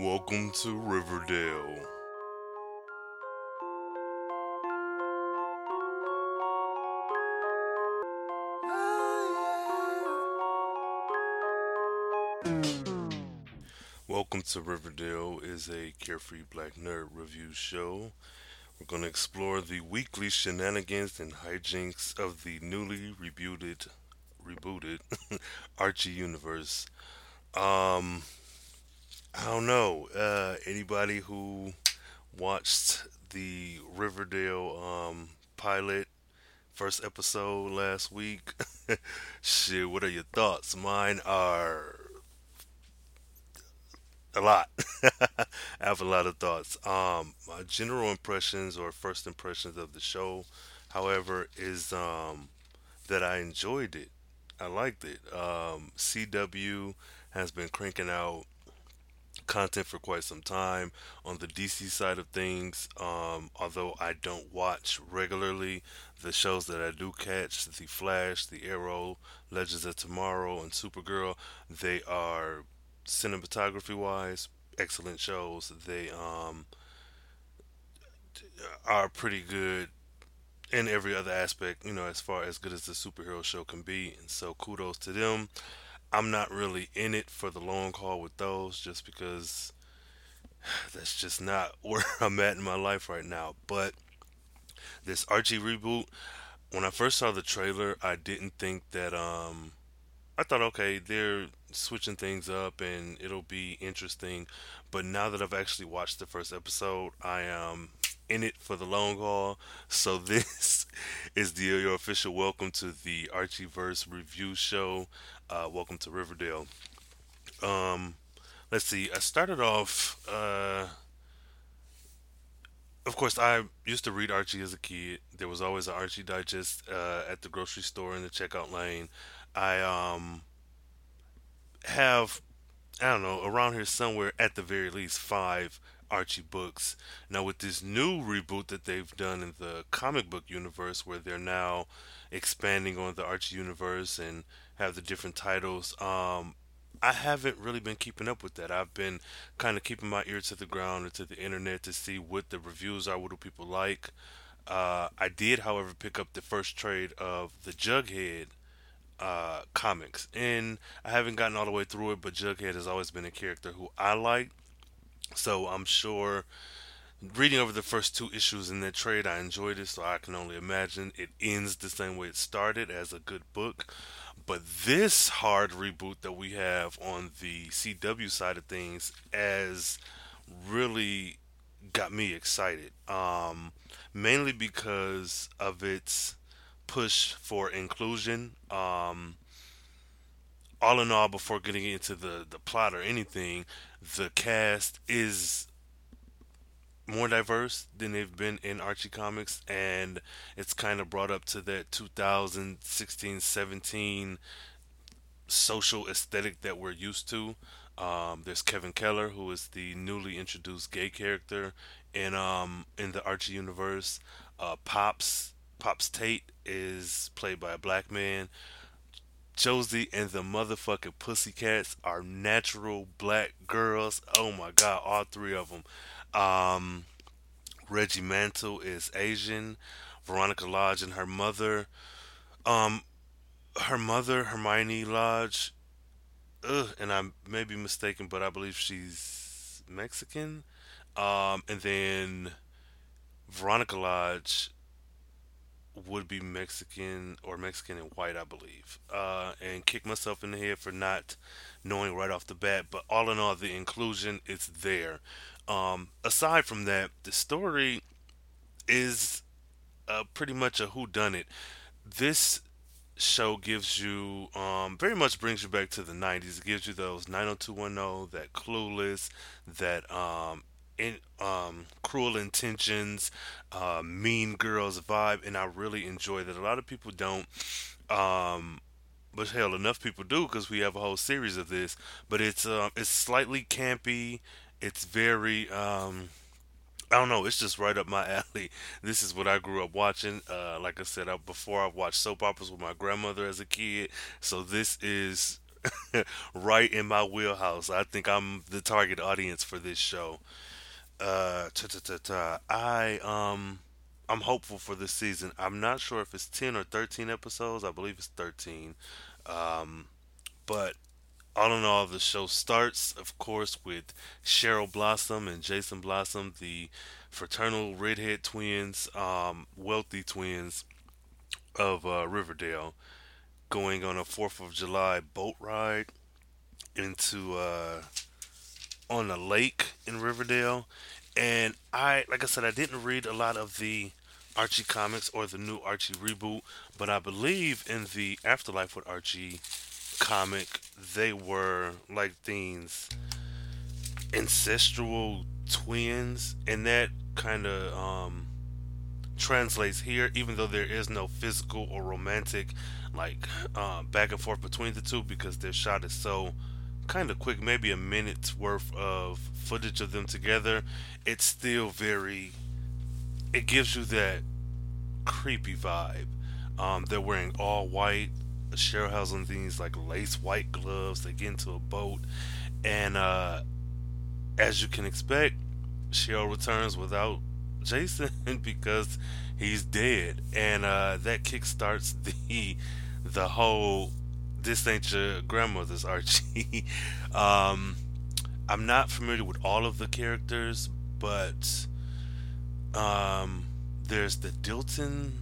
Welcome to Riverdale. Welcome to Riverdale is a carefree black nerd review show. We're going to explore the weekly shenanigans and hijinks of the newly rebooted rebooted Archie universe. Um I don't know. Uh anybody who watched the Riverdale um pilot first episode last week? Shit, what are your thoughts? Mine are a lot. I have a lot of thoughts. Um, my general impressions or first impressions of the show, however, is um, that I enjoyed it. I liked it. Um, CW has been cranking out content for quite some time on the DC side of things. Um, although I don't watch regularly, the shows that I do catch, The Flash, The Arrow, Legends of Tomorrow, and Supergirl, they are cinematography wise, excellent shows. They um are pretty good in every other aspect, you know, as far as good as the superhero show can be. And so kudos to them. I'm not really in it for the long haul with those just because that's just not where I'm at in my life right now. But this Archie reboot, when I first saw the trailer, I didn't think that um I thought, okay, they're switching things up and it'll be interesting. But now that I've actually watched the first episode, I am in it for the long haul. So this is the your official welcome to the Archieverse review show. Uh, welcome to Riverdale. Um, let's see. I started off. Uh, of course, I used to read Archie as a kid. There was always an Archie Digest uh, at the grocery store in the checkout lane. I um have I don't know around here somewhere at the very least five Archie books. Now with this new reboot that they've done in the comic book universe, where they're now expanding on the Archie universe and have the different titles, um, I haven't really been keeping up with that. I've been kind of keeping my ear to the ground or to the internet to see what the reviews are, what do people like. Uh, I did, however, pick up the first trade of the Jughead uh, comics, and I haven't gotten all the way through it. But Jughead has always been a character who I like, so I'm sure. Reading over the first two issues in that trade, I enjoyed it, so I can only imagine it ends the same way it started as a good book. But this hard reboot that we have on the CW side of things has really got me excited. Um, mainly because of its push for inclusion. Um, all in all, before getting into the, the plot or anything, the cast is more diverse than they've been in Archie comics, and it's kind of brought up to that 2016 17 social aesthetic that we're used to. Um, there's Kevin Keller, who is the newly introduced gay character in um, in the Archie universe. Uh, Pops Pops Tate is played by a black man. Josie and the motherfucking Pussycats are natural black girls. Oh my god, all three of them. Um, Reggie Mantle is Asian. Veronica Lodge and her mother. Um, her mother, Hermione Lodge. Ugh, and I may be mistaken, but I believe she's Mexican. Um, and then Veronica Lodge would be Mexican or Mexican and white, I believe, uh, and kick myself in the head for not knowing right off the bat. But all in all, the inclusion is there. Um, aside from that, the story is uh, pretty much a who done it. This show gives you um, very much brings you back to the 90s. It gives you those 90210, that clueless, that um, in, um, Cruel Intentions, uh, Mean Girls vibe, and I really enjoy that. A lot of people don't, um, but hell, enough people do because we have a whole series of this. But it's uh, it's slightly campy. It's very um, I don't know. It's just right up my alley. This is what I grew up watching. Uh, like I said I, before, I watched soap operas with my grandmother as a kid. So this is right in my wheelhouse. I think I'm the target audience for this show. Uh, ta ta ta. I um, I'm hopeful for this season. I'm not sure if it's ten or thirteen episodes. I believe it's thirteen. Um, but all in all, the show starts, of course, with Cheryl Blossom and Jason Blossom, the fraternal redhead twins, um, wealthy twins of uh, Riverdale, going on a Fourth of July boat ride into uh, on a lake in Riverdale. And I, like I said, I didn't read a lot of the Archie comics or the new Archie reboot, but I believe in the Afterlife with Archie comic, they were like these ancestral twins, and that kind of um, translates here, even though there is no physical or romantic like uh, back and forth between the two because their shot is so kind of quick, maybe a minute's worth of footage of them together. It's still very. It gives you that creepy vibe. Um, they're wearing all white. Cheryl has on these like lace white gloves. They get into a boat, and uh, as you can expect, Cheryl returns without Jason because he's dead, and uh, that kickstarts the the whole "this ain't your grandmother's Archie." um, I'm not familiar with all of the characters, but um, there's the Dilton,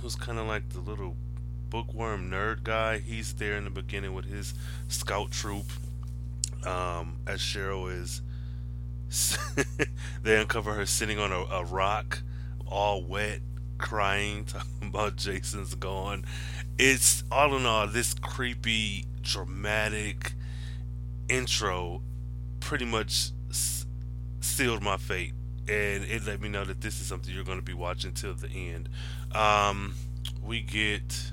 who's kind of like the little bookworm nerd guy. He's there in the beginning with his scout troop. Um, as Cheryl is, they uncover her sitting on a, a rock, all wet, crying, talking about Jason's gone. It's all in all this creepy, dramatic intro pretty much s- sealed my fate and it let me know that this is something you're going to be watching till the end. Um, we get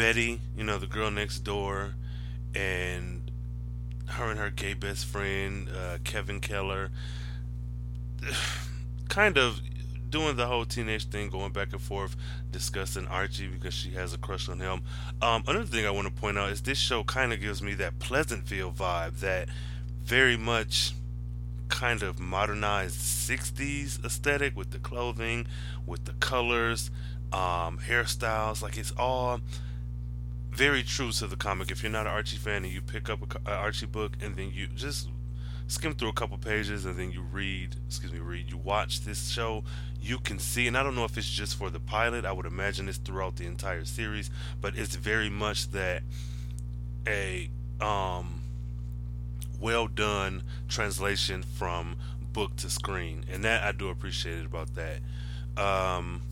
Betty, you know, the girl next door, and her and her gay best friend, uh, Kevin Keller, kind of doing the whole teenage thing, going back and forth, discussing Archie because she has a crush on him. Um, another thing I want to point out is this show kind of gives me that Pleasantville vibe, that very much kind of modernized 60s aesthetic with the clothing, with the colors, um, hairstyles. Like it's all very true to the comic. If you're not an Archie fan and you pick up an Archie book and then you just skim through a couple pages and then you read, excuse me, read, you watch this show, you can see, and I don't know if it's just for the pilot, I would imagine it's throughout the entire series, but it's very much that a um well done translation from book to screen, and that I do appreciate it about that. Um,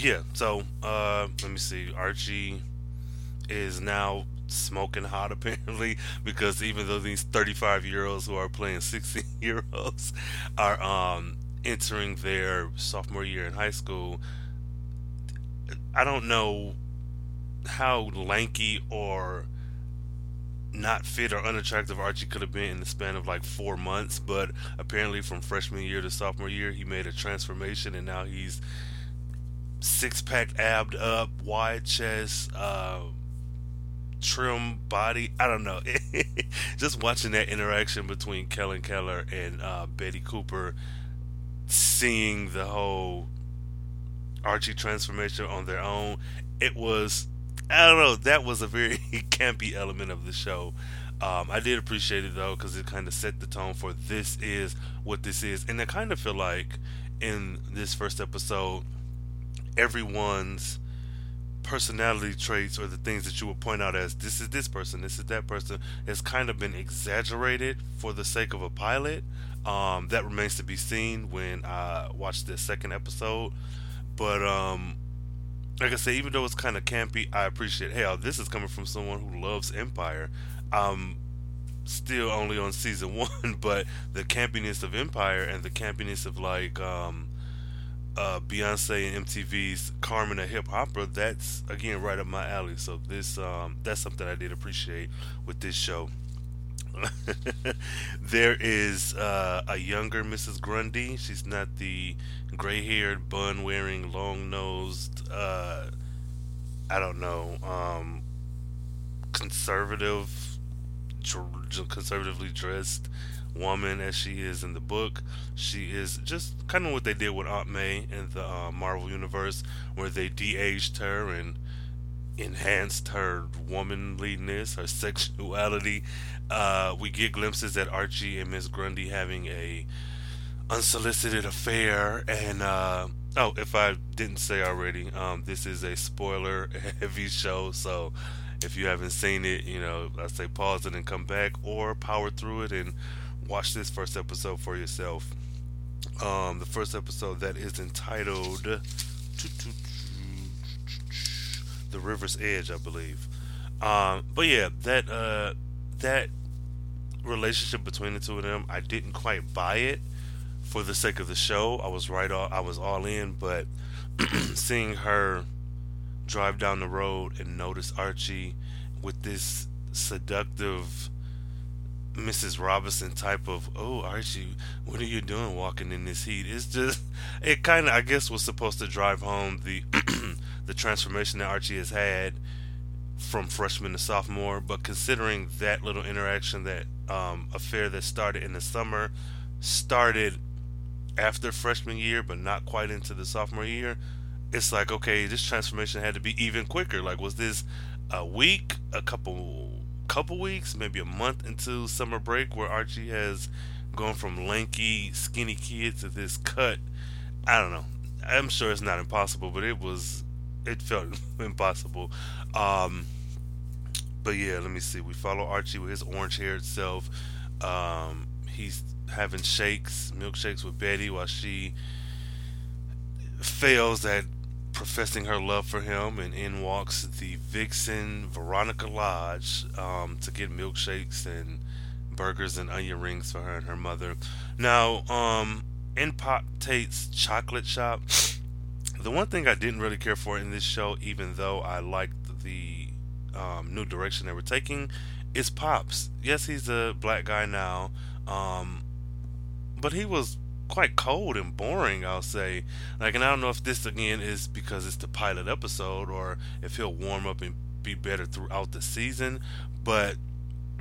yeah, so uh, let me see. Archie is now smoking hot apparently because even though these 35 year olds who are playing 16 year olds are um, entering their sophomore year in high school, I don't know how lanky or not fit or unattractive Archie could have been in the span of like four months, but apparently from freshman year to sophomore year, he made a transformation and now he's six pack abbed up, wide chest, uh, trim body. I don't know. Just watching that interaction between Kevin Keller and uh, Betty Cooper, seeing the whole Archie transformation on their own, it was I don't know. That was a very campy element of the show. Um, I did appreciate it though because it kind of set the tone for this is what this is, and I kind of feel like in this first episode, everyone's personality traits or the things that you would point out as this is this person, this is that person, has kind of been exaggerated for the sake of a pilot. Um, that remains to be seen when I watch the second episode. But um, like I say, even though it's kind of campy, I appreciate. Hell, this is coming from someone who loves Empire. Um, still only on season one, but the campiness of Empire and the campiness of like um, uh, Beyonce and MTV's Carmen a Hip Hopera, that's again right up my alley. So this um, that's something I did appreciate with this show. there is uh, a younger Mrs. Grundy. She's not the gray-haired, bun-wearing, long-nosed. Uh, I don't know. Um, conservative, dr- conservatively dressed woman as she is in the book. She is just kind of what they did with Aunt May in the uh, Marvel universe, where they de-aged her and enhanced her womanliness, her sexuality. Uh, we get glimpses at Archie and Miss Grundy having a unsolicited affair, and uh, oh, if I didn't say already, um, this is a spoiler-heavy show, so if you haven't seen it, you know, I say pause it and come back, or power through it and watch this first episode for yourself. Um, the first episode that is entitled "The River's Edge," I believe. Um, but yeah, that uh, that relationship between the two of them, I didn't quite buy it for the sake of the show. I was right all I was all in, but seeing her drive down the road and notice Archie with this seductive Mrs. Robinson type of oh Archie, what are you doing walking in this heat? It's just it kind of I guess was supposed to drive home the the transformation that Archie has had from freshman to sophomore. But considering that little interaction, that um, affair that started in the summer, started after freshman year, but not quite into the sophomore year, it's like okay, this transformation had to be even quicker. Like, was this a week, a couple, couple weeks, maybe a month into summer break, where Archie has gone from lanky, skinny kid to this cut? I don't know. I'm sure it's not impossible, but it was, it felt impossible. Um, but yeah, let me see. We follow Archie with his orange-haired self. Um, he's having shakes, milkshakes with Betty while she fails at professing her love for him, and in walks the vixen Veronica Lodge um, to get milkshakes and burgers and onion rings for her and her mother. Now, um, in Pop Tate's chocolate shop, the one thing I didn't really care for in this show, even though I liked the um, new direction they were taking, is Pops. Yes, he's a black guy now. Um, but he was quite cold and boring, I'll say. Like, and I don't know if this again is because it's the pilot episode or if he'll warm up and be better throughout the season. But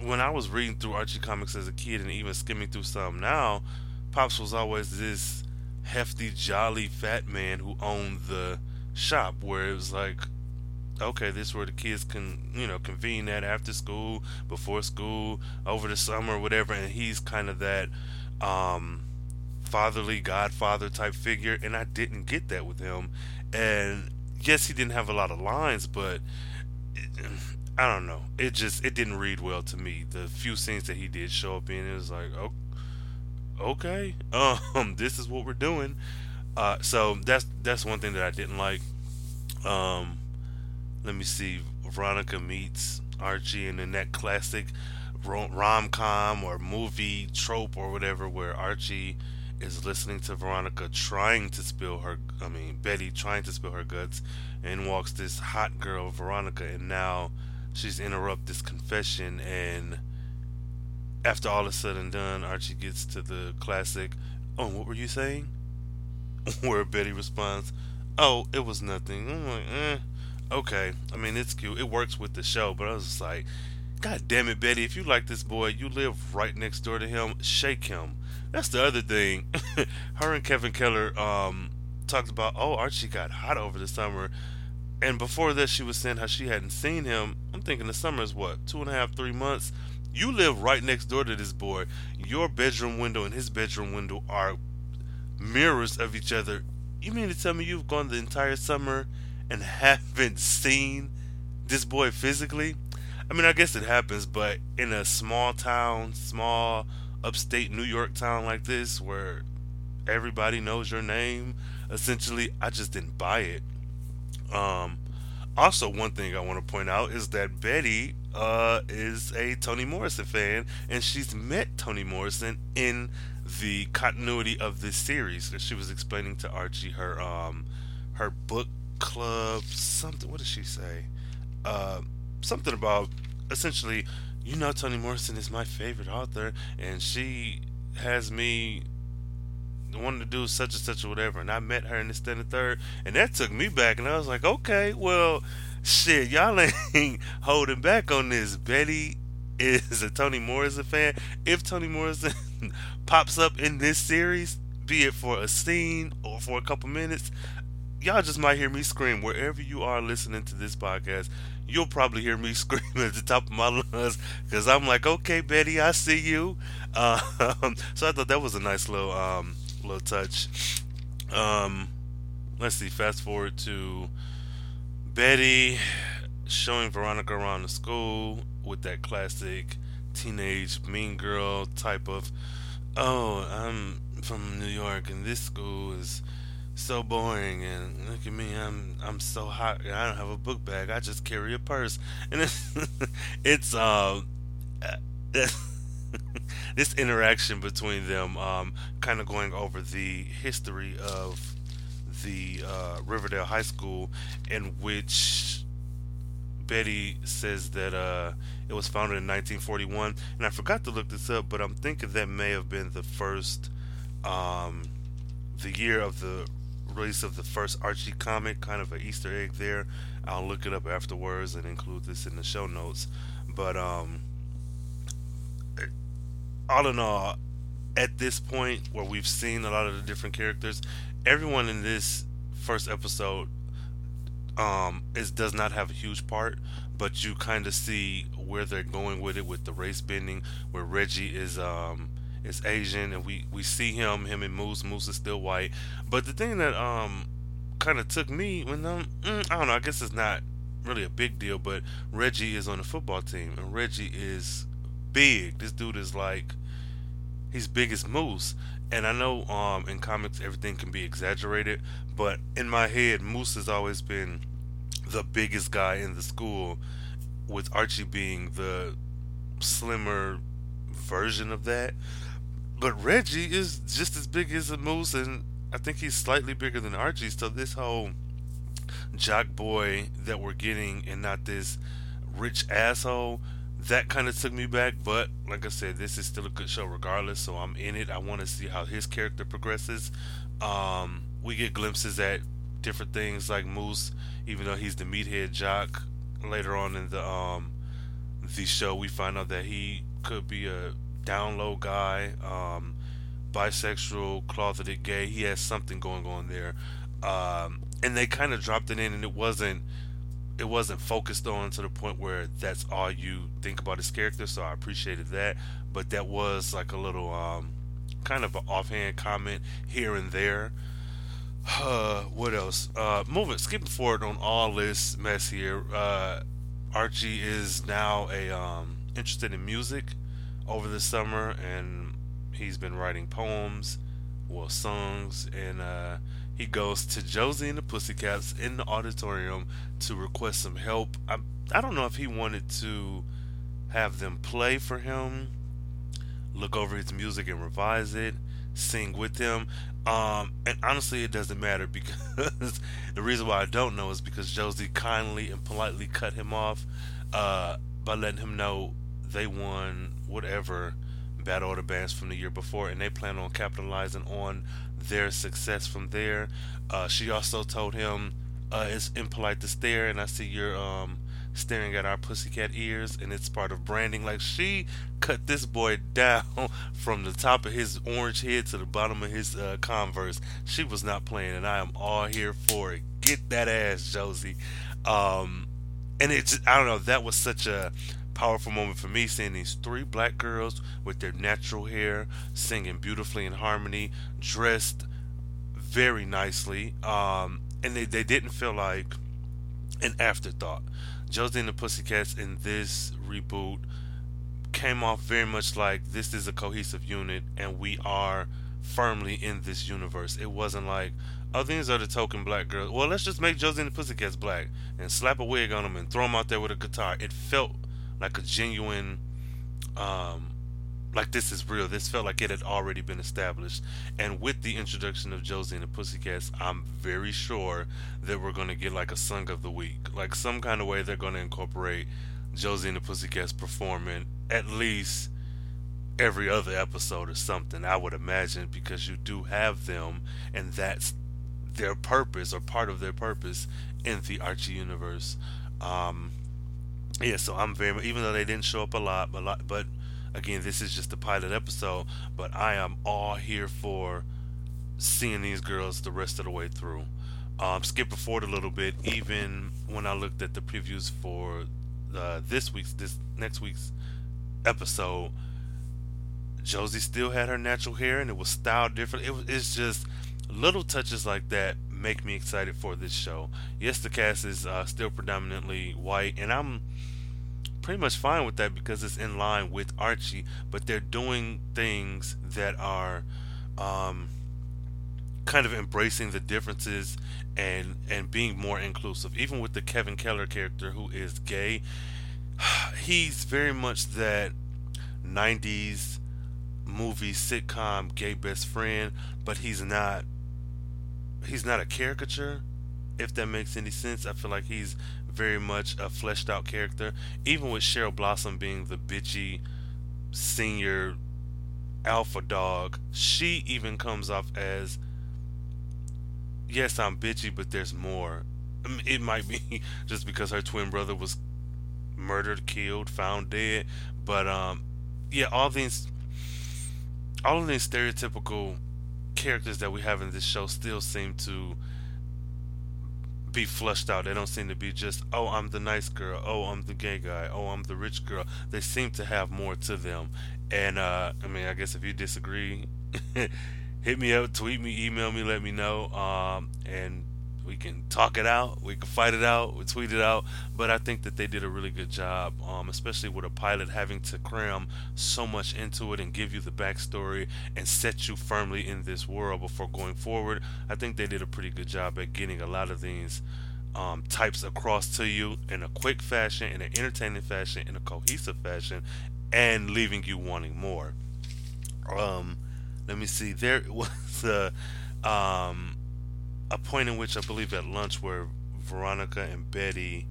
when I was reading through Archie comics as a kid and even skimming through some now, Pops was always this hefty, jolly, fat man who owned the shop where it was like, okay, this is where the kids can, you know, convene at after school, before school, over the summer, whatever. And he's kind of that um, fatherly godfather type figure, and I didn't get that with him. And yes, he didn't have a lot of lines, but it, I don't know. It just it didn't read well to me. The few scenes that he did show up in, it was like, oh, okay, um, this is what we're doing. Uh, so that's that's one thing that I didn't like. Um, let me see. Veronica meets Archie, and then that classic rom com or movie trope or whatever where Archie is listening to Veronica trying to spill her I mean Betty trying to spill her guts and walks this hot girl Veronica and now she's interrupt this confession and after all is said and done Archie gets to the classic oh what were you saying? Where Betty responds oh it was nothing. I'm like eh okay. I mean it's cute. It works with the show but I was just like God damn it, Betty, if you like this boy, you live right next door to him, shake him. That's the other thing. Her and Kevin Keller um, talked about, oh, Archie got hot over the summer. And before that, she was saying how she hadn't seen him. I'm thinking the summer is what, two and a half, three months? You live right next door to this boy. Your bedroom window and his bedroom window are mirrors of each other. You mean to tell me you've gone the entire summer and haven't seen this boy physically? I mean, I guess it happens, but in a small town, small upstate New York town like this, where everybody knows your name, essentially, I just didn't buy it. Um, also, one thing I want to point out is that Betty uh, is a Toni Morrison fan, and she's met Toni Morrison in the continuity of this series. She was explaining to Archie her um, her book club something. What did she say? Uh, something about essentially, you know, Toni Morrison is my favorite author, and she has me wanting to do such and such or whatever, and I met her in this, then the third, and that took me back, and I was like, okay, well, shit, y'all ain't holding back on this. Betty is a Toni Morrison fan. If Toni Morrison pops up in this series, be it for a scene or for a couple minutes, y'all just might hear me scream wherever you are listening to this podcast. You'll probably hear me scream at the top of my lungs because I'm like, okay, Betty, I see you. Uh, so I thought that was a nice little um, little touch. Um, let's see. Fast forward to Betty showing Veronica around the school with that classic teenage mean girl type of, oh, I'm from New York and this school is so boring and look at me i'm i'm so hot i don't have a book bag i just carry a purse. And it's it's um this interaction between them um kind of going over the history of the uh, Riverdale High School in which Betty says that uh, it was founded in 1941 and I forgot to look this up but I'm thinking that may have been the first um, the year of the release of the first Archie comic, kind of an Easter egg there. I'll look it up afterwards and include this in the show notes. But um, all in all, at this point where we've seen a lot of the different characters, everyone in this first episode um, is does not have a huge part, but you kind of see where they're going with it with the race bending, where Reggie is um, is Asian, and we we see him him and Moose. Moose is still white. But the thing that um kind of took me when um mm, I don't know. I guess it's not really a big deal, but Reggie is on the football team, and Reggie is big. This dude is like he's big as Moose. And I know um in comics everything can be exaggerated, but in my head Moose has always been the biggest guy in the school, with Archie being the slimmer version of that. But Reggie is just as big as a moose, and I think he's slightly bigger than Archie. So this whole jock boy that we're getting, and not this rich asshole, that kind of took me back. But like I said, this is still a good show regardless. So I'm in it. I want to see how his character progresses. Um, we get glimpses at different things like Moose, even though he's the meathead jock. Later on in the um the show, we find out that he could be a down low guy, um, bisexual, closeted gay. He has something going on there, um, and they kind of dropped it in, and it wasn't it wasn't focused on to the point where that's all you think about his character. So I appreciated that, but that was like a little um, kind of an offhand comment here and there. Uh, what else? Uh, moving, skipping forward on all this mess here. Uh, Archie is now a um, interested in music over the summer, and he's been writing poems, well, songs, and uh, he goes to Josie and the Pussycats in the auditorium to request some help. I I don't know if he wanted to have them play for him, look over his music and revise it, sing with him. Um, and honestly, it doesn't matter because the reason why I don't know is because Josie kindly and politely cut him off uh, by letting him know they won whatever battle order bands from the year before, and they plan on capitalizing on their success from there. Uh, she also told him uh, it's impolite to stare, and I see you're um, staring at our pussycat ears, and it's part of branding. Like she cut this boy down from the top of his orange head to the bottom of his uh, Converse. She was not playing, and I am all here for it. Get that ass, Josie. Um, and it just, I don't know, that was such a powerful moment for me seeing these three black girls with their natural hair singing beautifully in harmony, dressed very nicely, um, and they, they didn't feel like an afterthought. Josie and the Pussycats in this reboot came off very much like this is a cohesive unit and we are firmly in this universe. It wasn't like, oh, these are the token black girls. Well, let's just make Josie and the Pussycats black and slap a wig on them and throw them out there with a guitar. It felt like a genuine um like this is real. This felt like it had already been established. And with the introduction of Josie and the Pussycats, I'm very sure that we're gonna get like a song of the week. Like some kind of way they're gonna incorporate Josie and the Pussycats performing at least every other episode or something. I would imagine because you do have them, and that's their purpose or part of their purpose in the Archie universe. Um, yeah, so I'm very even though they didn't show up a lot, a lot, but again, this is just the pilot episode. But I am all here for seeing these girls the rest of the way through. Um, skipping forward a little bit, even when I looked at the previews for uh, this week's, this next week's episode, Josie still had her natural hair and it was styled different. It it's just little touches like that make me excited for this show. Yes, the cast is uh, still predominantly white, and I'm pretty much fine with that because it's in line with Archie. But they're doing things that are um, kind of embracing the differences and and being more inclusive. Even with the Kevin Keller character who is gay, he's very much that 90s movie sitcom gay best friend, but he's not he's not a caricature if that makes any sense. I feel like he's very much a fleshed out character. Even with Cheryl Blossom being the bitchy senior alpha dog, she even comes off as yes, I'm bitchy, but there's more. It might be just because her twin brother was murdered, killed, found dead, but um, yeah, all these, all of these stereotypical characters that we have in this show still seem to be flushed out. They don't seem to be just, oh, I'm the nice girl. Oh, I'm the gay guy. Oh, I'm the rich girl. They seem to have more to them. And uh, I mean, I guess if you disagree, hit me up, tweet me, email me, let me know. Um, and we can talk it out, we can fight it out, we tweet it out. But I think that they did a really good job, um, especially with a pilot having to cram so much into it and give you the backstory and set you firmly in this world before going forward. I think they did a pretty good job at getting a lot of these um, types across to you in a quick fashion, in an entertaining fashion, in a cohesive fashion, and leaving you wanting more. Um, let me see. There was a um, a point in which I believe at lunch where Veronica and Betty,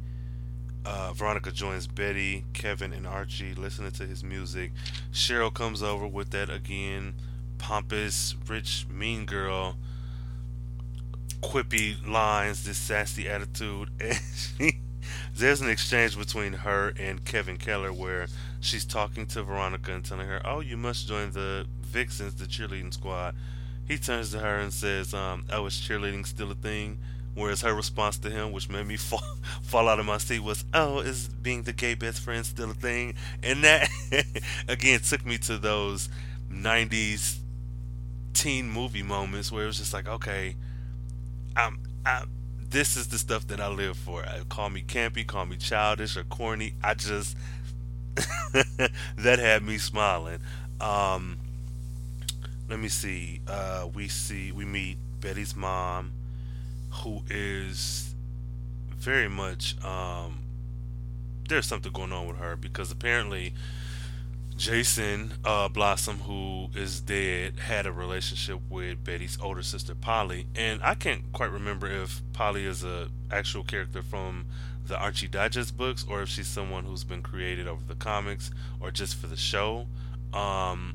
uh, Veronica joins Betty, Kevin, and Archie listening to his music. Cheryl comes over with that again, pompous, rich, mean girl, quippy lines, this sassy attitude, and she, there's an exchange between her and Kevin Keller where she's talking to Veronica and telling her, "Oh, you must join the Vixens, the cheerleading squad." He turns to her and says, um, "Oh, is cheerleading still a thing?" Whereas her response to him, which made me fall fall out of my seat, was, "Oh, is being the gay best friend still a thing?" And that again took me to those '90s teen movie moments where it was just like, okay, I'm, I'm this is the stuff that I live for. I, call me campy, call me childish or corny. I just that had me smiling. Um, let me see. Uh, we see we meet Betty's mom, who is very much um, there's something going on with her because apparently Jason uh, Blossom, who is dead, had a relationship with Betty's older sister Polly, and I can't quite remember if Polly is a actual character from the Archie Digest books or if she's someone who's been created over the comics or just for the show. Um,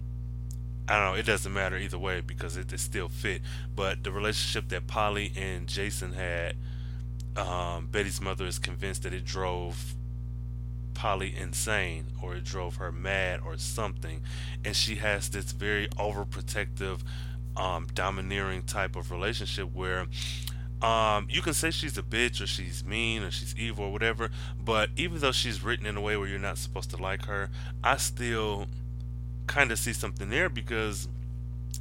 I don't know. It doesn't matter either way because it, it still fit. But the relationship that Polly and Jason had, um, Betty's mother is convinced that it drove Polly insane or it drove her mad or something, and she has this very overprotective, um, domineering type of relationship where. Um, you can say she's a bitch or she's mean or she's evil or whatever, but even though she's written in a way where you're not supposed to like her, I still kind of see something there because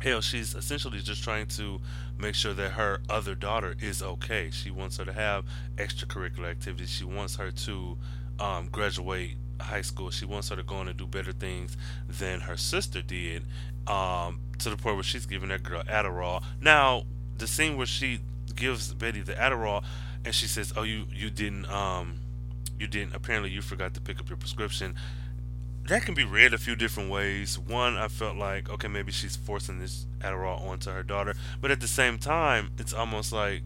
hell she's essentially just trying to make sure that her other daughter is okay. She wants her to have extracurricular activities. She wants her to um, graduate high school. She wants her to go on and do better things than her sister did um, to the point where she's giving that girl adderall. Now the scene where she gives betty the adderall and she says oh you you didn't um you didn't apparently you forgot to pick up your prescription that can be read a few different ways. One, I felt like, okay, maybe she's forcing this Adderall onto her daughter. But at the same time, it's almost like,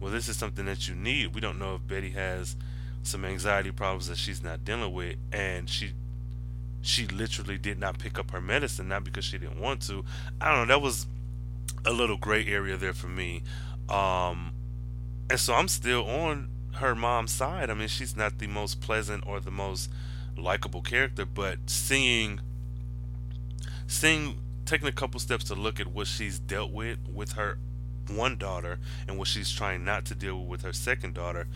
well, this is something that you need. We don't know if Betty has some anxiety problems that she's not dealing with. And she she literally did not pick up her medicine, not because she didn't want to. I don't know. That was a little gray area there for me. Um, and so I'm still on her mom's side. I mean, she's not the most pleasant or the most likable character, but seeing, seeing, taking a couple steps to look at what she's dealt with with her one daughter and what she's trying not to deal with with her second daughter,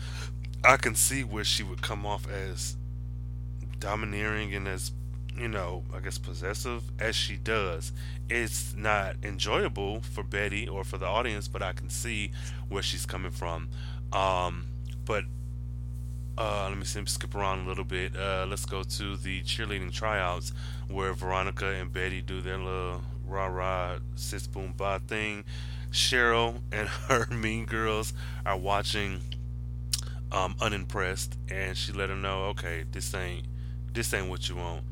I can see where she would come off as domineering and as you know, I guess possessive as she does. It's not enjoyable for Betty or for the audience, but I can see where she's coming from. Um, but uh, let me see, skip around a little bit. Uh, let's go to the cheerleading tryouts where Veronica and Betty do their little rah rah sis boom ba thing. Cheryl and her mean girls are watching um, unimpressed, and she let them know, okay, this ain't this ain't what you want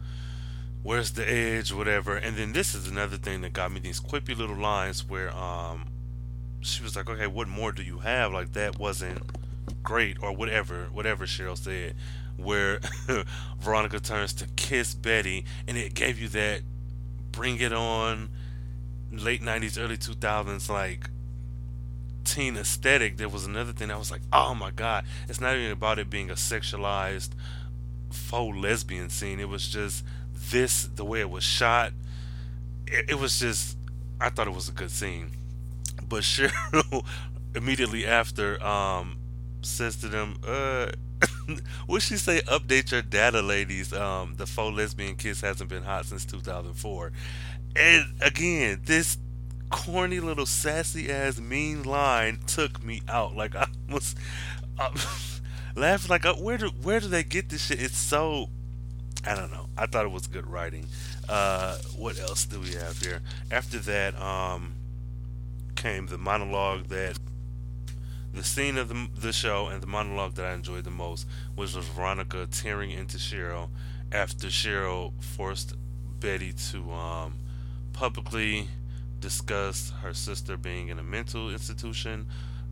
where's the edge, whatever. And then this is another thing that got me these quippy little lines where um she was like, okay, what more do you have? Like that wasn't great or whatever, whatever Cheryl said. Where Veronica turns to kiss Betty, and it gave you that bring it on late 90s, early 2000s, like teen aesthetic. There was another thing I was like, oh my god, it's not even about it being a sexualized faux lesbian scene. It was just this, the way it was shot, it, it was just, I thought it was a good scene. But Cheryl immediately after um, says to them, uh, what she say? Update your data, ladies. Um, the faux lesbian kiss hasn't been hot since 2004. And again, this corny little sassy ass mean line took me out. Like I was uh, laughing. Like uh, where do where do they get this shit? It's so I don't know. I thought it was good writing. Uh, what else do we have here? After that, um, came the monologue that the scene of the, the show and the monologue that I enjoyed the most was Veronica tearing into Cheryl after Cheryl forced Betty to um, publicly discuss her sister being in a mental institution,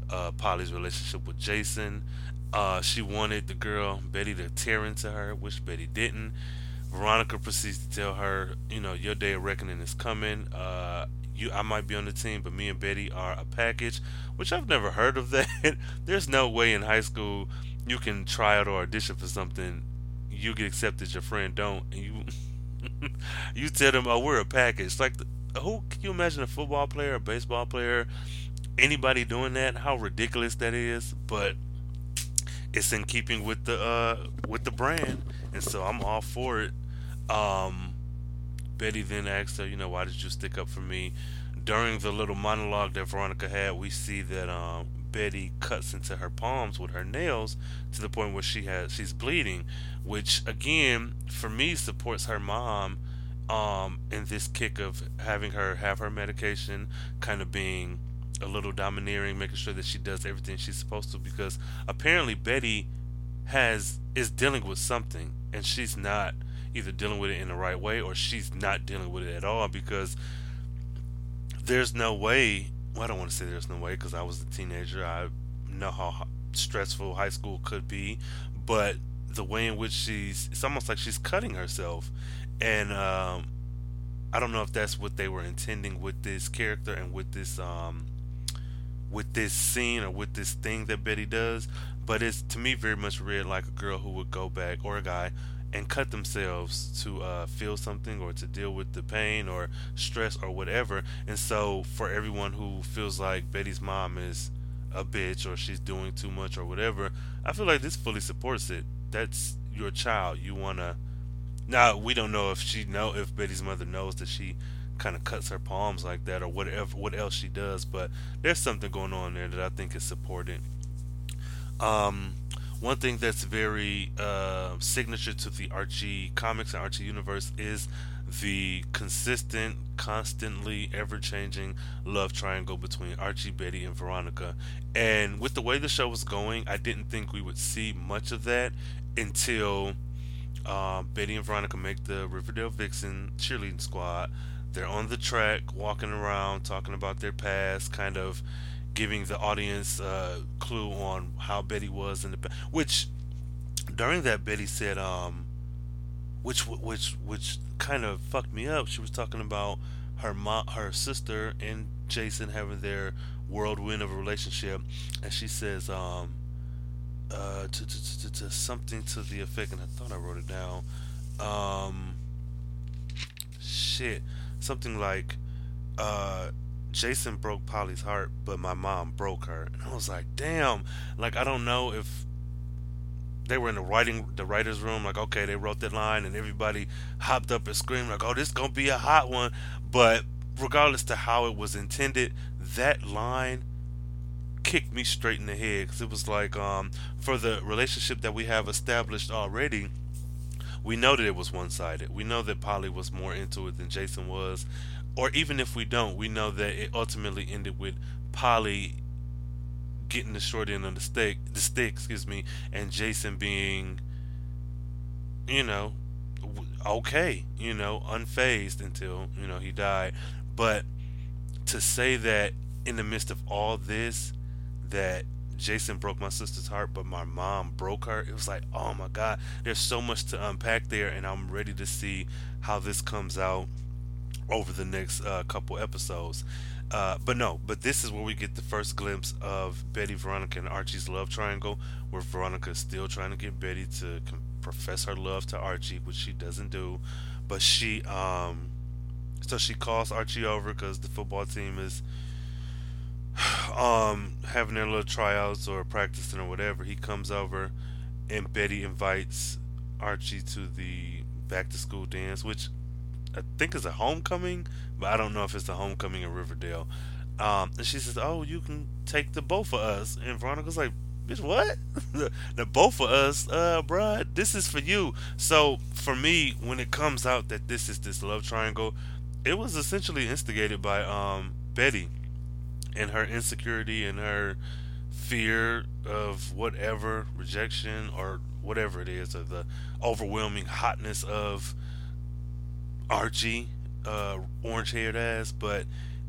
uh, Polly's relationship with Jason. Uh, she wanted the girl Betty to tear into her, which Betty didn't. Veronica proceeds to tell her, you know, your day of reckoning is coming. Uh, you, I might be on the team, but me and Betty are a package, which I've never heard of that. There's no way in high school you can try out or audition for something, you get accepted, your friend don't, and you you tell them, oh, we're a package. Like, who can you imagine a football player, a baseball player, anybody doing that? How ridiculous that is, but it's in keeping with the uh with the brand, and so I'm all for it. Um, Betty then asked her, you know, why did you stick up for me? During the little monologue that Veronica had, we see that um, Betty cuts into her palms with her nails to the point where she has she's bleeding, which again for me supports her mom um, in this kick of having her have her medication, kind of being a little domineering, making sure that she does everything she's supposed to because apparently Betty has is dealing with something and she's not either dealing with it in the right way or she's not dealing with it at all because there's no way well, I don't want to say there's no way because I was a teenager. I know how stressful high school could be, but the way in which she's it's almost like she's cutting herself and um, I don't know if that's what they were intending with this character and with this um, with this scene or with this thing that Betty does, but it's to me very much read like a girl who would go back or a guy and cut themselves to uh, feel something or to deal with the pain or stress or whatever. And so, for everyone who feels like Betty's mom is a bitch or she's doing too much or whatever, I feel like this fully supports it. That's your child. You wanna. Now we don't know if she know if Betty's mother knows that she kind of cuts her palms like that or whatever what else she does, but there's something going on there that I think is supported. Um, one thing that's very uh, signature to the Archie comics and Archie universe is the consistent, constantly ever changing love triangle between Archie, Betty, and Veronica. And with the way the show was going, I didn't think we would see much of that until uh, Betty and Veronica make the Riverdale Vixen cheerleading squad. They're on the track, walking around, talking about their past, kind of giving the audience a uh, clue on how Betty was in the. Which during that Betty said, um, which which which kind of fucked me up. She was talking about her mom, her sister, and Jason having their whirlwind of a relationship, and she says, um, uh, to, to, to, to something to the effect, and I thought I wrote it down. Um, shit, something like, uh, Jason broke Polly's heart, but my mom broke her. And I was like, damn. Like I don't know if they were in the writing the writers room, like, okay, they wrote that line and everybody hopped up and screamed like, Oh, this gonna be a hot one. But regardless to how it was intended, that line kicked me straight in the head. Because it was like um, for the relationship that we have established already we know that it was one-sided. We know that polly was more into it than jason was or even if we don't we know that it ultimately ended with polly getting the short end of the stick the stick excuse me and jason being you know okay you know unfazed until you know he died but to say that in the midst of all this that Jason broke my sister's heart, but my mom broke her. It was like, oh my God, there's so much to unpack there, and I'm ready to see how this comes out over the next uh, couple episodes. Uh, but no, but this is where we get the first glimpse of Betty, Veronica, and Archie's love triangle, where Veronica is still trying to get Betty to profess her love to Archie, which she doesn't do. But she, um, so she calls Archie over because the football team is um having their little tryouts or practicing or whatever, he comes over and Betty invites Archie to the back to school dance, which I think it's a homecoming, but I don't know if it's a homecoming in Riverdale. Um, and she says, "Oh, you can take the both of us." And Veronica's like, "Bitch, what? the both of us, uh, bruh, this is for you." So for me, when it comes out that this is this love triangle, it was essentially instigated by um Betty and her insecurity and her fear of whatever rejection or whatever it is, or the overwhelming hotness of Archie, uh, orange haired ass. But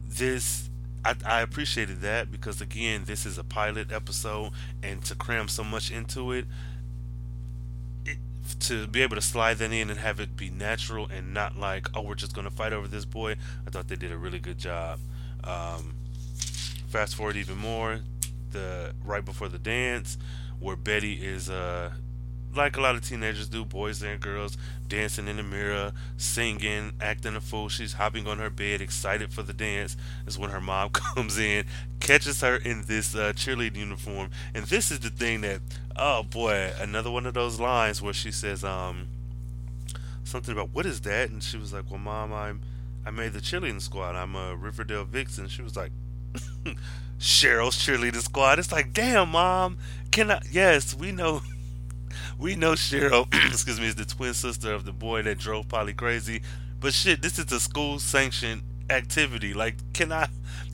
this, I, I appreciated that because, again, this is a pilot episode, and to cram so much into it, it to be able to slide that in and have it be natural and not like, oh, we're just to fight over this boy, I thought they did a really good job. Um, fast forward even more, the right before the dance, where Betty is uh like a lot of teenagers do, boys and girls, dancing in the mirror, singing, acting a fool. She's hopping on her bed, excited for the dance. Is when her mom comes in, catches her in this uh, cheerleading uniform, and this is the thing that, oh boy, another one of those lines where she says, um, something about what is that, and she was like, well, mom, I'm, I made the cheerleading squad. I'm a Riverdale Vixen. She was like, Cheryl's cheerleading squad. It's like, damn, mom. Can I? Yes, we know. We know Cheryl, excuse me, is the twin sister of the boy that drove Polly crazy. But shit, this is a school sanctioned activity. Like, can I,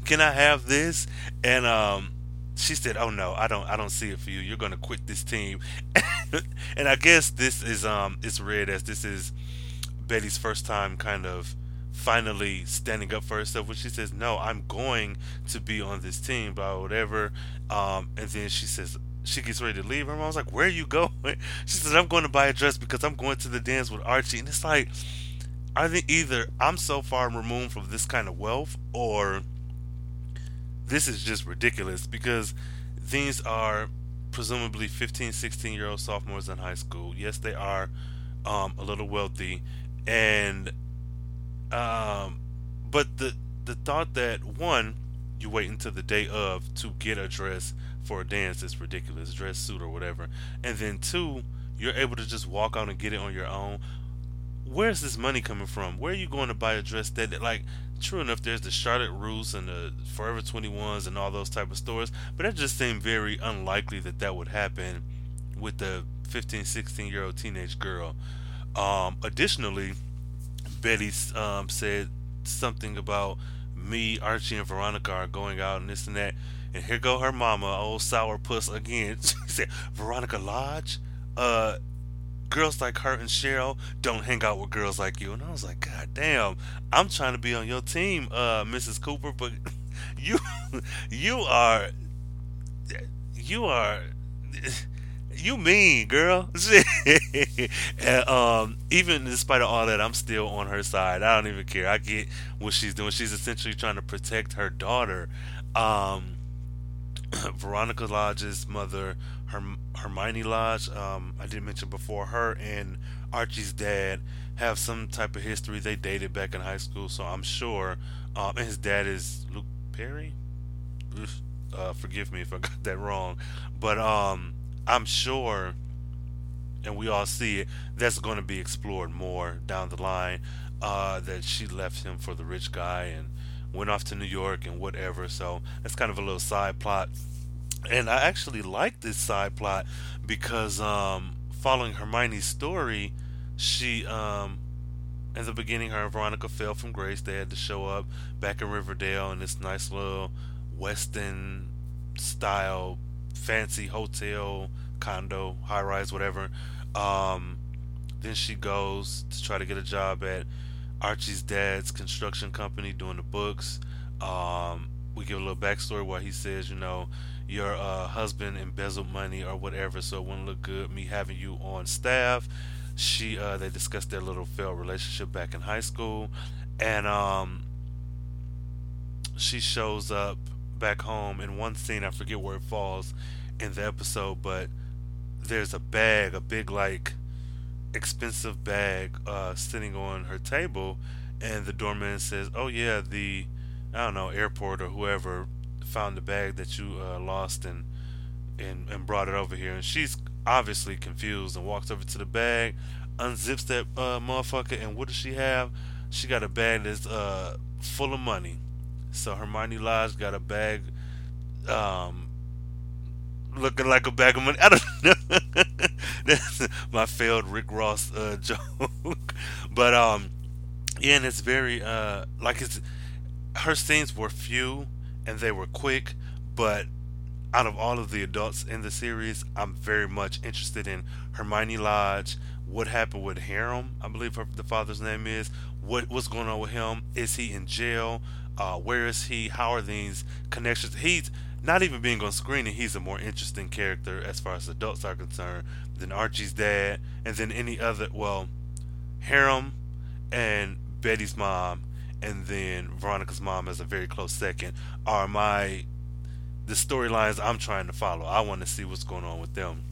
can I have this? And um, she said, "Oh no, I don't. I don't see it for you. You're gonna quit this team." and I guess this is um, it's read as this is Betty's first time kind of finally standing up for herself when she says no i'm going to be on this team blah whatever um, and then she says she gets ready to leave. Her mom's like where are you going? She says i'm going to buy a dress because i'm going to the dance with archie. And it's like i think either i'm so far removed from this kind of wealth or this is just ridiculous because these are presumably 15 16 year old sophomores in high school. Yes they are um, a little wealthy. And um, but the the thought that one, you wait until the day of to get a dress for a dance is ridiculous, dress suit or whatever, and then two, you're able to just walk out and get it on your own. Where's this money coming from? Where are you going to buy a dress that like? True enough, there's the Charlotte Russe and the Forever 21s and all those type of stores, but it just seemed very unlikely that that would happen with the 15, 16 year old teenage girl. Um, additionally, Betty um, said something about me, Archie, and Veronica are going out and this and that. And here go her mama, old sourpuss again. she said, Veronica Lodge? Uh, girls like her and Cheryl don't hang out with girls like you. And I was like, God damn, I'm trying to be on your team, uh, Mrs. Cooper, but you, you are, you are, you mean, girl. and, um, even despite all that, I'm still on her side. I don't even care. I get what she's doing. She's essentially trying to protect her daughter. Um, Veronica Lodge's mother, Herm- Hermione Lodge, um, I didn't mention before, her and Archie's dad have some type of history. They dated back in high school, so I'm sure. Um, and his dad is Luke Perry. Uh, forgive me if I got that wrong, but um, I'm sure, and we all see it. That's going to be explored more down the line. Uh, that she left him for the rich guy and went off to New York and whatever. So that's kind of a little side plot. And I actually like this side plot because um, following Hermione's story, she um, in the beginning her and Veronica fell from grace. They had to show up back in Riverdale in this nice little western style fancy hotel, condo, high rise, whatever. Um, then she goes to try to get a job at Archie's dad's construction company doing the books. Um, we give a little backstory where he says, you know, your uh, husband embezzled money or whatever, so it wouldn't look good me having you on staff. She, uh, they discussed their little failed relationship back in high school, and um, she shows up back home in one scene. I forget where it falls in the episode, but there's a bag, a big like expensive bag uh, sitting on her table, and the doorman says, "Oh yeah, the I don't know airport or whoever found the bag that you uh, lost and, and and brought it over here." And she's obviously confused and walks over to the bag, unzips that uh, motherfucker, and what does she have? She got a bag that's uh, full of money. So Hermione Lodge got a bag um, looking like a bag of money. I don't know. That's my failed Rick Ross uh, joke. but um, yeah, and it's very uh, like it's her scenes were few and they were quick, but out of all of the adults in the series, I'm very much interested in Hermione Lodge. What happened with Hiram? I believe her, the father's name is. What what's going on with him? Is he in jail? Uh, where is he? How are these connections? He's not even being on screen, and he's a more interesting character as far as adults are concerned than Archie's dad, and then any other. Well, Hiram and Betty's mom, and then Veronica's mom as a very close second are my the storylines I'm trying to follow. I want to see what's going on with them.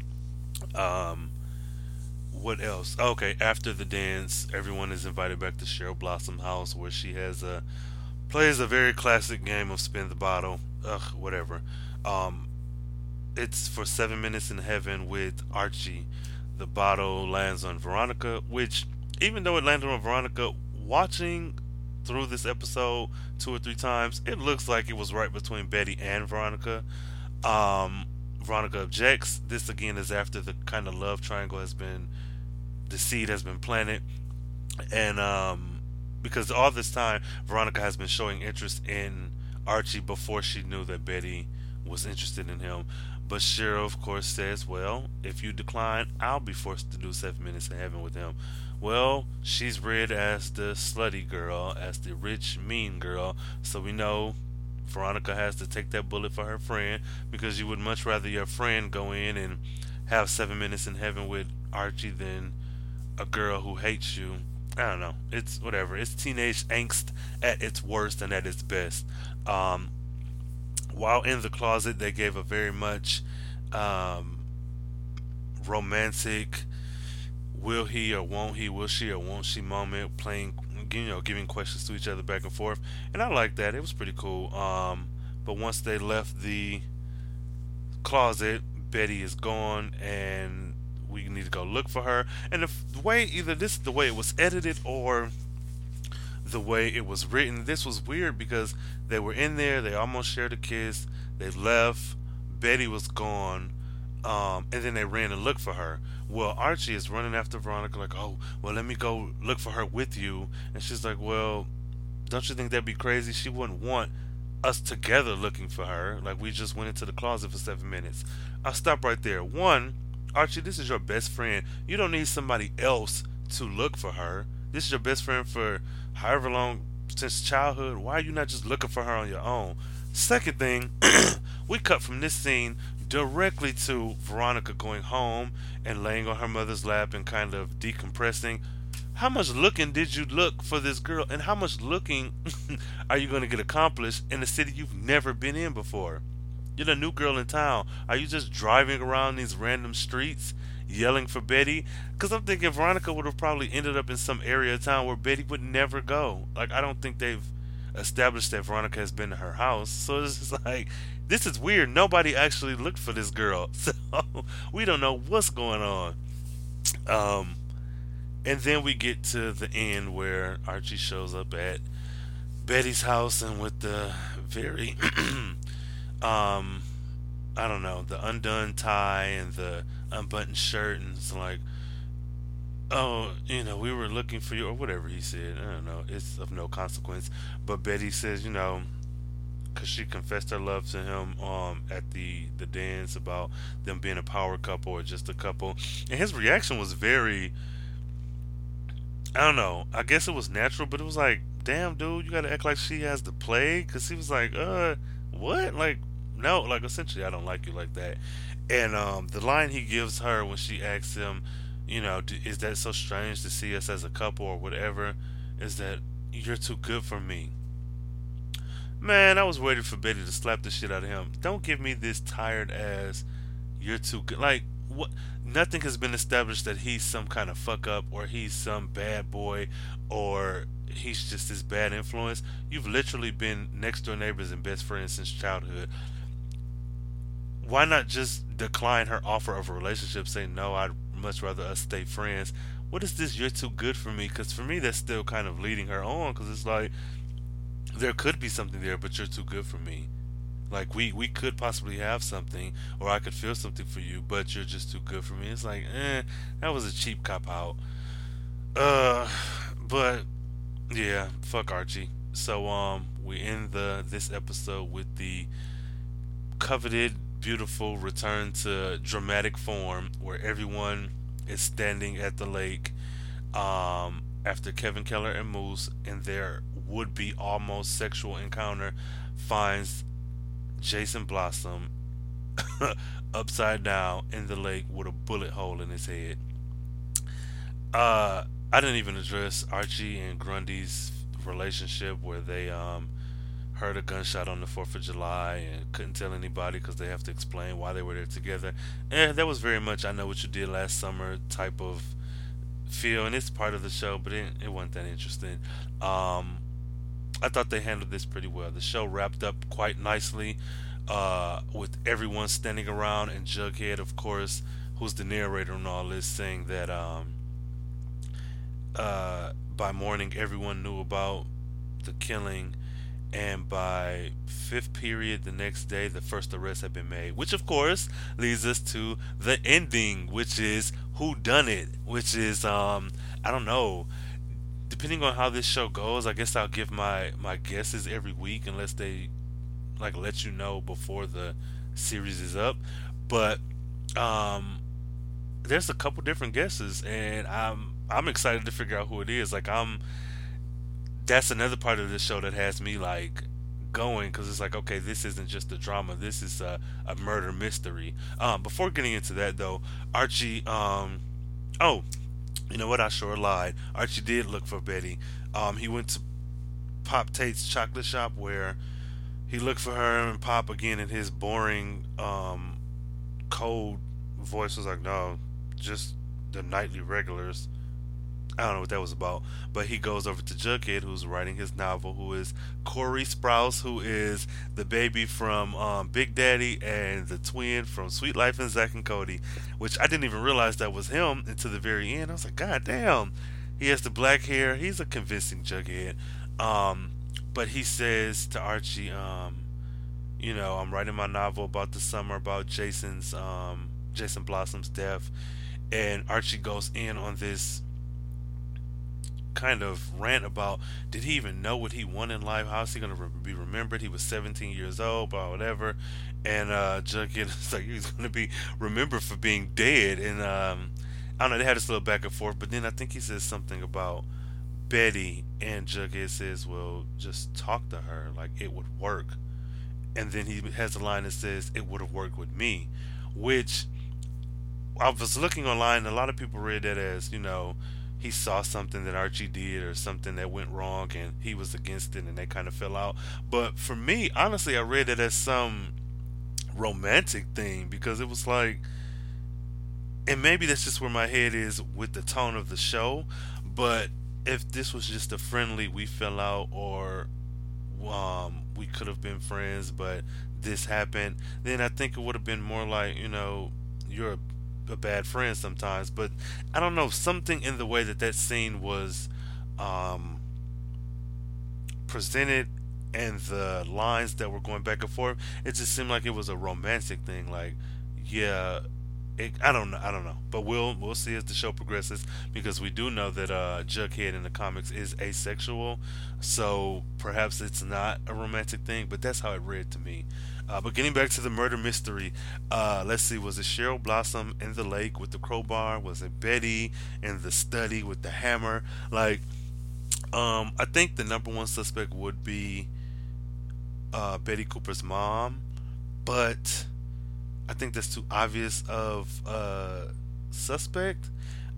Um, what else? Okay, after the dance, everyone is invited back to Cheryl Blossom house where she has a plays a very classic game of spin the bottle ugh, whatever. Um, it's for seven minutes in heaven with Archie. The bottle lands on Veronica, which even though it landed on Veronica, watching through this episode two or three times, it looks like it was right between Betty and Veronica. Um, Veronica objects. This again is after the kind of love triangle has been, the seed has been planted, and um, because all this time Veronica has been showing interest in Archie before she knew that Betty was interested in him. But Cheryl, of course, says, Well, if you decline, I'll be forced to do seven minutes in heaven with him. Well, she's read as the slutty girl, as the rich, mean girl, so we know Veronica has to take that bullet for her friend because you would much rather your friend go in and have seven minutes in heaven with Archie than a girl who hates you. I don't know. It's whatever. It's teenage angst at its worst and at its best. Um, while in the closet, they gave a very much um, romantic will he or won't he, will she or won't she moment, playing, you know, giving questions to each other back and forth. And I like that. It was pretty cool. Um, but once they left the closet, Betty is gone and we need to go look for her. And the way, either this the way it was edited or the way it was written. This was weird because they were in there, they almost shared a kiss, they left, Betty was gone, um, and then they ran and looked for her. Well, Archie is running after Veronica, like, oh, well, let me go look for her with you. And she's like, well, don't you think that'd be crazy? She wouldn't want us together looking for her. Like, we just went into the closet for seven minutes. I'll stop right there. One, Archie, this is your best friend. You don't need somebody else to look for her. This is your best friend for however long since childhood. Why are you not just looking for her on your own? Second thing, we cut from this scene directly to Veronica going home and laying on her mother's lap and kind of decompressing. How much looking did you look for this girl, and how much looking are you going to get accomplished in a city you've never been in before? You're the new girl in town. Are you just driving around these random streets yelling for Betty? Because I'm thinking Veronica would have probably ended up in some area of town where Betty would never go. Like, I don't think they've established that Veronica has been to her house. So it's just like, this is weird. Nobody actually looked for this girl. So we don't know what's going on. Um, and then we get to the end where Archie shows up at Betty's house and with the very um I don't know, the undone tie and the unbuttoned shirt and it's like oh, you know, we were looking for you or whatever he said. I don't know. It's of no consequence. But Betty says, you know, because she confessed her love to him um, at the the dance about them being a power couple or just a couple, and his reaction was very. I don't know. I guess it was natural, but it was like, damn, dude, you gotta act like she has the plague, because he was like, uh, what? Like, no, like essentially, I don't like you like that. And um, the line he gives her when she asks him, you know, is that so strange to see us as a couple or whatever? Is that you're too good for me? Man, I was waiting for Betty to slap the shit out of him. Don't give me this tired ass. You're too good. Like what? Nothing has been established that he's some kind of fuck up or he's some bad boy or he's just this bad influence. You've literally been next door neighbors and best friends since childhood why not just decline her offer of a relationship? Say no, I'd much rather us stay friends. What is this? You're too good for me. Because for me, that's still kind of leading her on. Because it's like there could be something there, but you're too good for me. Like we we could possibly have something, or I could feel something for you, but you're just too good for me. It's like, eh, that was a cheap cop out. Uh, but yeah, fuck Archie. So um, we end the this episode with the coveted beautiful return to dramatic form where everyone is standing at the lake um, after Kevin Keller and Moose in their would be almost sexual encounter finds Jason Blossom upside down in the lake with a bullet hole in his head. Uh, I didn't even address Archie and Grundy's relationship where they um, heard a gunshot on the 4th of July and couldn't tell anybody because they have to explain why they were there together. And that was very much I Know What You Did Last Summer type of feel, and it's part of the show, but it, it wasn't that interesting. Um, I thought they handled this pretty well. The show wrapped up quite nicely uh, with everyone standing around, and Jughead, of course, who's the narrator and all this, saying that um, uh, by morning everyone knew about the killing and by fifth period the next day the first arrest had been made which of course leads us to the ending which is who done it which is um i don't know. Depending on how this show goes i guess i'll give my my guesses every week unless they like let you know before the series is up. But um there's a couple different guesses and i'm i'm excited to figure out who it is. Like i'm that's another part of the show that has me like going because it's like okay this isn't just a drama this is a, a murder mystery. Um, before getting into that though archie um, oh you know what? I sure lied. Archie did look for betty. Um, he went to pop tate's chocolate shop where he looked for her and pop again in his boring um, cold voice was like no just the nightly regulars I don't know what that was about, but he goes over to Jughead, who's writing his novel, who is Corey Sprouse, who is the baby from um, Big Daddy and the twin from Suite Life and Zack and Cody, which I didn't even realize that was him until the very end. I was like, God damn, he has the black hair. He's a convincing Jughead. Um, but he says to Archie, um, you know, I'm writing my novel about the summer about Jason's um, Jason Blossom's death, and Archie goes in on this kind of rant about did he even know what he won in life? How's he going to re- be remembered? He was 17 years old, blah, whatever. And uh, Jughead is like, he's going to be remembered for being dead. And um, I don't know, they had this little back and forth, but then I think he says something about Betty, and Jughead says, well, just talk to her. Like, it would work. and then he has a line that says it would have worked with me, which I was looking online. A lot of people read that as you know he saw something that Archie did or something that went wrong and he was against it and they kind of fell out. But for me, honestly, I read it as some romantic thing because it was like and maybe that's just where my head is with the tone of the show, but if this was just a friendly we fell out or um we could have been friends but this happened, then I think it would have been more like, you know, you're a a bad friend sometimes, but I don't know something in the way that that scene was um, presented and the lines that were going back and forth. It just seemed like it was a romantic thing. Like, yeah, it, I don't know. I don't know, but we'll we'll see as the show progresses because we do know that uh, Jughead in the comics is asexual, so perhaps it's not a romantic thing. But that's how it read to me. Uh, but getting back to the murder mystery, uh, let's see. Was it Cheryl Blossom in the lake with the crowbar? Was it Betty in the study with the hammer? Like, um, I think the number one suspect would be uh, Betty Cooper's mom, but I think that's too obvious of a suspect.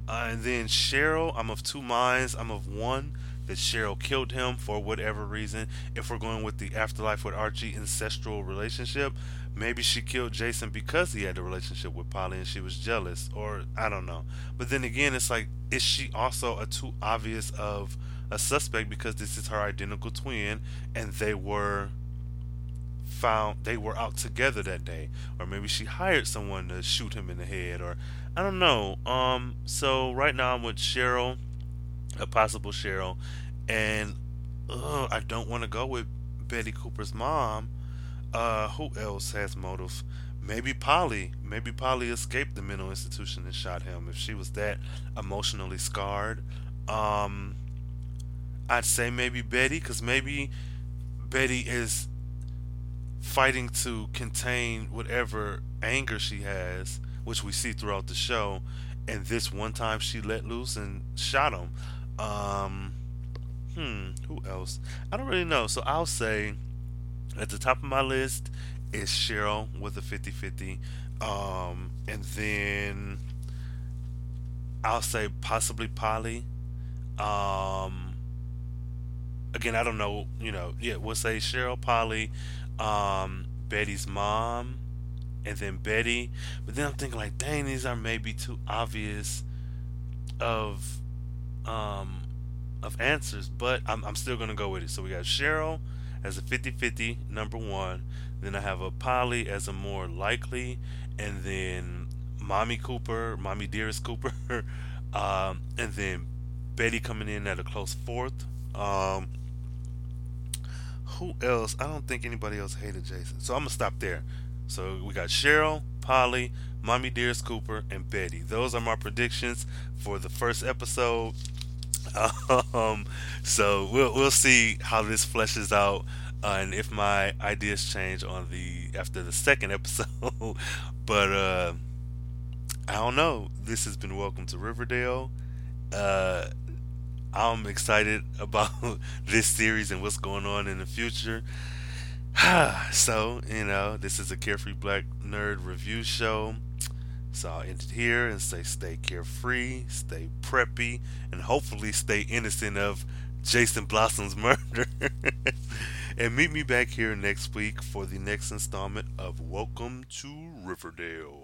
Uh, and then Cheryl, I'm of two minds. I'm of one that Cheryl killed him for whatever reason. If we're going with the afterlife with Archie ancestral relationship, maybe she killed Jason because he had a relationship with Polly and she was jealous, or I don't know. But then again, it's like, is she also a too obvious of a suspect because this is her identical twin and they were found they were out together that day or maybe she hired someone to shoot him in the head or I don't know um so right now I'm with Cheryl a possible Cheryl and uh, I don't want to go with Betty Cooper's mom uh who else has motive maybe Polly maybe Polly escaped the mental institution and shot him if she was that emotionally scarred um I'd say maybe Betty because maybe Betty is fighting to contain whatever anger she has, which we see throughout the show. And this one time she let loose and shot him. Um, hmm, who else? I don't really know. So I'll say at the top of my list is Cheryl with a 50 50. Um, and then I'll say possibly Polly. Um, again, I don't know. You know, yeah, we'll say Cheryl, Polly, um, Betty's mom, and then Betty. But then I'm thinking like, dang, these are maybe too obvious of um of answers, but I'm, I'm still gonna go with it. So we got Cheryl as a 50-50 number one. Then I have a Polly as a more likely, and then Mommy Cooper, Mommy Dearest Cooper, um, and then Betty coming in at a close fourth. Um, who else? I don't think anybody else hated Jason. So I'm gonna stop there. So we got Cheryl, Polly, Mommy Dearest Cooper, and Betty. Those are my predictions for the first episode. Um, so we'll we'll see how this fleshes out, uh, and if my ideas change on the after the second episode. but uh, I don't know. This has been Welcome to Riverdale. Uh, I'm excited about this series and what's going on in the future. so, you know, this is a Carefree Black Nerd review show. So I'll uh, end it here and say stay carefree, stay preppy, and hopefully stay innocent of Jason Blossom's murder. and meet me back here next week for the next installment of Welcome to Riverdale.